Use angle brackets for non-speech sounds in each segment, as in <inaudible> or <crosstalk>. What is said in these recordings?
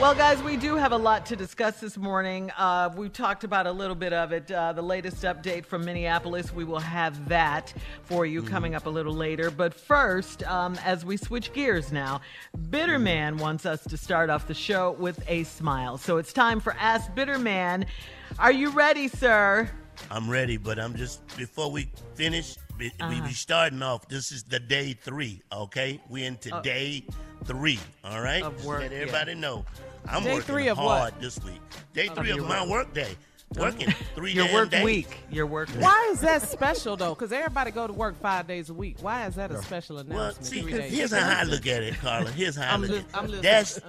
Well, guys, we do have a lot to discuss this morning. Uh, we've talked about a little bit of it. Uh, the latest update from Minneapolis, we will have that for you mm-hmm. coming up a little later. But first, um, as we switch gears now, Bitterman wants us to start off the show with a smile. So it's time for Ask Bitterman. Are you ready, sir? I'm ready, but I'm just, before we finish, we, uh-huh. we be starting off. This is the day three, okay? We into uh, day three, all right? Of work, Let everybody yeah. know. I'm day working hard what? this week. Day three of, of my work day. Working three Your work days. week. Your work week. Why is that special though? Because everybody go to work five days a week. Why is that a special announcement? Well, see, here's how I look at it, Carla. Here's how I'm I look li- at it. I'm That's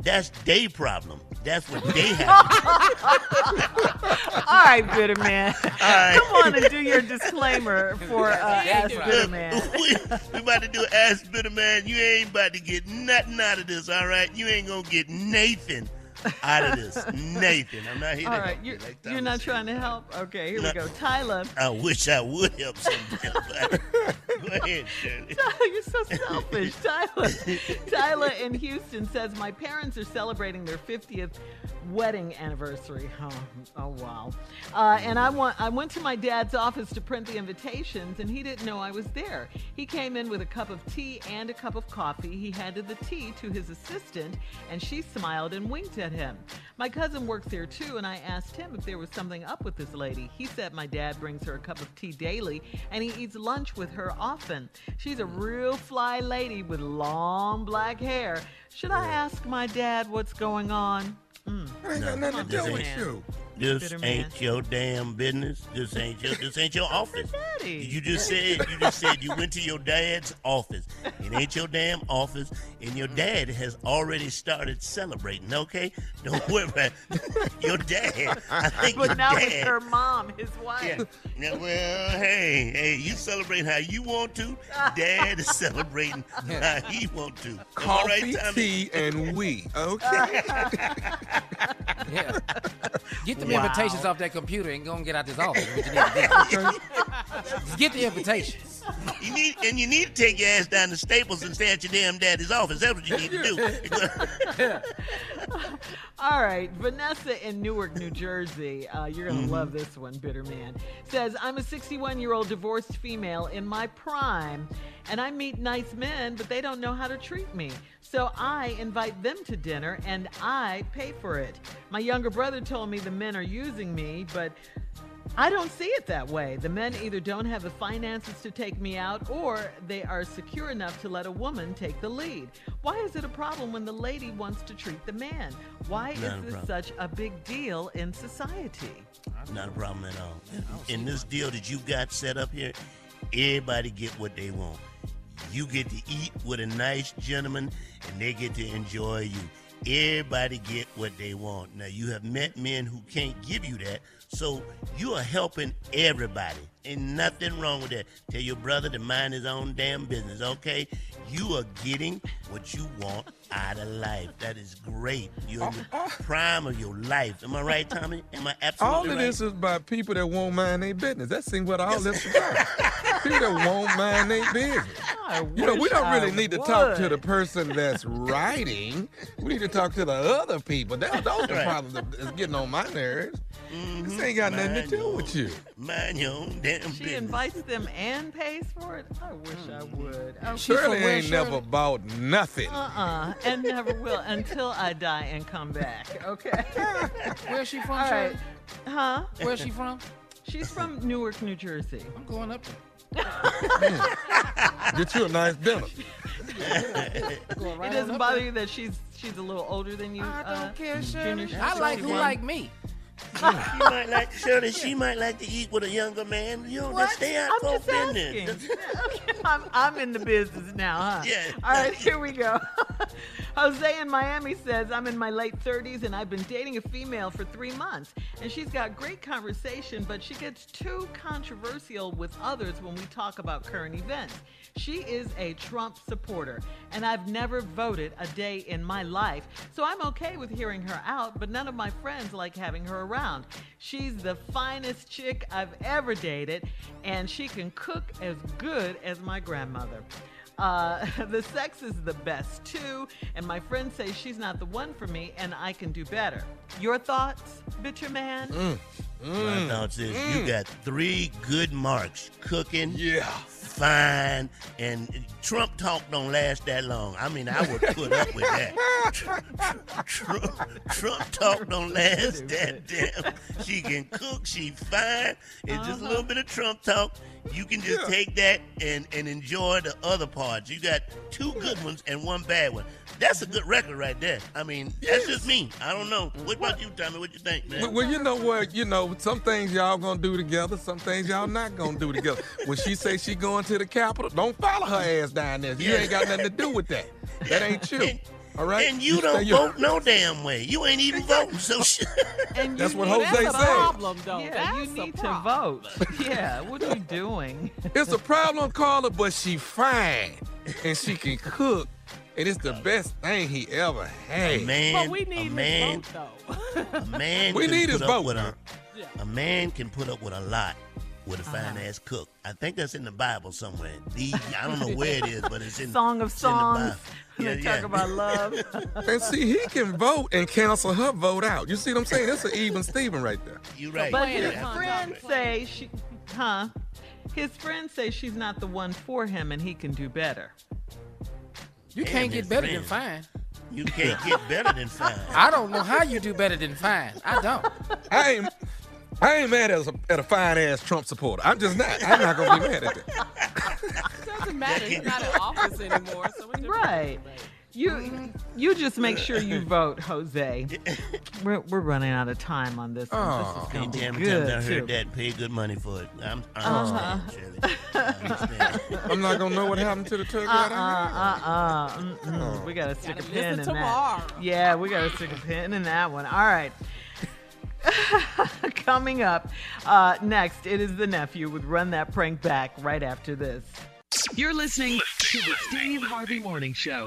that's day problem. That's what they <laughs> have. All right, bitter man. <laughs> All right. Come on and do your disclaimer for uh, Ask Bitter Man. <laughs> we, we about to do Ask Bitter Man. You ain't about to get nothing out of this, all right? You ain't gonna get Nathan out of this. Nathan, I'm not here All to right, help you're. Like you're not trying to help. Okay, here No. we go. Tyler. I wish I would help somebody. <laughs> Tyler, <laughs> you're so selfish. Tyler. Tyler in Houston says my parents are celebrating their 50th wedding anniversary. Oh, oh wow. Uh, and I want I went to my dad's office to print the invitations, and he didn't know I was there. He came in with a cup of tea and a cup of coffee. He handed the tea to his assistant, and she smiled and winked at him. My cousin works there too, and I asked him if there was something up with this lady. He said my dad brings her a cup of tea daily, and he eats lunch with her often. She's a real fly lady with long black hair. Should I ask my dad what's going on? Mm. I ain't got nothing to do with you. This ain't man. your damn business. This ain't your this ain't your <laughs> office. You just said you just said you went to your dad's office. It ain't your damn office, and your dad has already started celebrating. Okay, don't <laughs> worry about it. your dad. I think your But now dad. it's her mom, his wife. Yeah, well, hey, hey, you celebrate how you want to. Dad is celebrating <laughs> how he want to. Am I Coffee, right, tea, and we. Okay. Yeah. Get them Wow. invitations off that computer and go and get out this office. What you need to. <laughs> Just get the invitations. You need and you need to take your ass down to Staples and stay at your damn daddy's office. That's what you need to do. <laughs> All right, Vanessa in Newark, New Jersey. Uh, you're gonna love this one, bitter man. Says I'm a 61 year old divorced female in my prime, and I meet nice men, but they don't know how to treat me. So I invite them to dinner, and I pay for it. My younger brother told me the men are using me, but I don't see it that way. The men either don't have the finances to take me out or they are secure enough to let a woman take the lead. Why is it a problem when the lady wants to treat the man? Why Not is this such a big deal in society? Not a problem at all. In this deal that you got set up here, everybody get what they want. You get to eat with a nice gentleman, and they get to enjoy you. Everybody get what they want. Now you have met men who can't give you that, so you are helping everybody. Ain't nothing wrong with that. Tell your brother to mind his own damn business, okay? You are getting what you want out of life. That is great. You're in the uh, uh. prime of your life. Am I right, Tommy? Am I absolutely All of right? this is by people that won't mind their business. That seems what all this is about. people that won't mind their business. <laughs> You know, we don't I really need to talk to the person that's writing. We need to talk to the other people. That, those are the Right. problems that is getting on my nerves. Mm-hmm. This ain't got nothing to do your- with you. Mind your own damn She business. invites them and pays for it? I wish I would. Okay. Shirley ain't never bought nothing. Uh-uh, and never will until I die and come back, okay? <laughs> Where's she from, All right. Shirley? Huh? Where's she from? She's from Newark, New Jersey. I'm going up there. Get you a nice dinner. It doesn't bother you that she's she's a little older than you. I don't uh, care, Junior? Shirley. I like who 61? like me. she might like Shirley. She might like to eat with a younger man. You don't just stay out I'm for business. Okay, I'm, I'm in the business now, huh? Yeah. All right, here we go. <laughs> Jose in Miami says, I'm in my late 30s and I've been dating a female for three months. And she's got great conversation, but she gets too controversial with others when we talk about current events. She is a Trump supporter, and I've never voted a day in my life. So I'm okay with hearing her out, but none of my friends like having her around. She's the finest chick I've ever dated, and she can cook as good as my grandmother. Uh, <laughs> the sex is the best too, and my friends say she's not the one for me, and I can do better. Your thoughts, bitter man? Mm. My thoughts is you got three good marks: cooking, Yeah. Fine, and Trump talk don't last that long. I mean, I would put up with that. Trump, Trump talk don't last that damn. She can cook, she fine. It's just a little uh-huh. bit of Trump talk. You can just Yeah. take that and, and enjoy the other parts. You got two good ones and one bad one. That's a good record right there. I mean, that's just me. I don't know. What about you, Tommy? What you think, man? Well, well, you know what? You know, some things y'all gonna do together, some things y'all not gonna do together. When she say she going to the Capitol, don't follow her ass down there. You ain't got nothing to do with that. That ain't you. And- All right? And you stay don't vote no damn way. You ain't even voting. So <laughs> shit. And That's you what need- Jose That's a said. problem, though. Yeah, That's you a need to vote. <laughs> yeah, what are you doing? It's a problem, Carla, but she fine and she can cook, and it's the best thing he ever A had. man, But we a need man, his vote, though. a man. We can need put his up vote With now. a, a man can put up with a lot with a fine Uh-huh. ass cook. I think that's in the Bible somewhere. The I don't know <laughs> where it is, but it's in Song of it's the Songs. Bible. <laughs> they Yeah, talk about love. <laughs> And see, he can vote and cancel her vote out. You see what I'm saying? That's an even Steven right there. You right. But Playing his it, friends say she, huh? His friends say she's not the one for him, and he can do better. You Damn, can't get better than fine. You can't get better than fine. I don't know how you do better than fine. I don't. I ain't, I ain't mad at a, at a fine ass Trump supporter. I'm just not. I'm not gonna be mad at that. It <laughs> doesn't matter. He's not in office anymore. So Right. You you just make sure you <laughs> vote, Jose. We're, we're running out of time on this one. This is Hey, gonna be damn times good I heard too. that. Pay good money for it. I'm, I Uh-huh. understand, Shirley. I understand. I'm not gonna know what happened to the turkey. Uh uh uh uh. We gotta stick Gotta a pin in listen that. tomorrow. Yeah, we gotta stick a pin in that one. All right. <laughs> Coming up uh, next, it is the nephew with Run That Prank Back right after this. You're listening to the Steve Harvey Morning Show.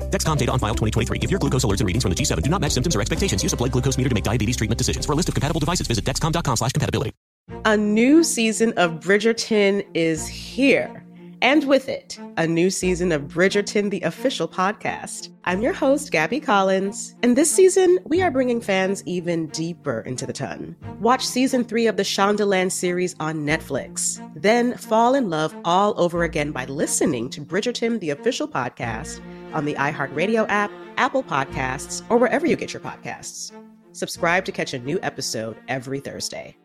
Dexcom data on file 2023. If your glucose alerts and readings from the G7 do not match symptoms or expectations, use a blood glucose meter to make diabetes treatment decisions. For a list of compatible devices, visit dexcom.com slash compatibility. A new season of Bridgerton is here. And with it, a new season of Bridgerton, the official podcast. I'm your host, Gabby Collins, and this season, we are bringing fans even deeper into the ton. Watch season three of the Shondaland series on Netflix. Then fall in love all over again by listening to Bridgerton, the official podcast, on the iHeartRadio app, Apple Podcasts, or wherever you get your podcasts. Subscribe to catch a new episode every Thursday.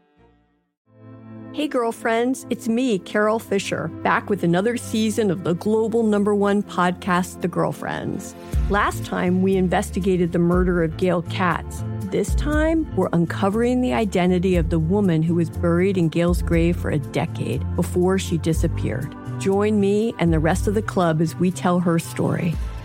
Hey, girlfriends, it's me, Carol Fisher, back with another season of the global number one podcast, The Girlfriends. Last time, we investigated the murder of Gail Katz. This time, we're uncovering the identity of the woman who was buried in Gail's grave for a decade before she disappeared. Join me and the rest of the club as we tell her story.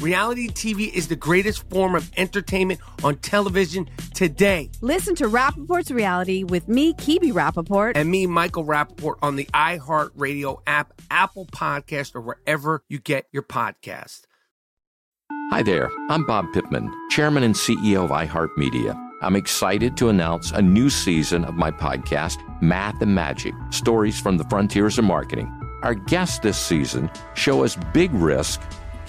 Reality TV is the greatest form of entertainment on television today. Listen to Rapaport's Reality with me, Kibi Rapaport. And me, Michael Rapaport, on the iHeartRadio app, Apple Podcast, or wherever you get your podcast. Hi there, I'm Bob Pittman, Chairman and CEO of iHeartMedia. I'm excited to announce a new season of my podcast, Math and Magic Stories from the Frontiers of Marketing. Our guests this season show us big risk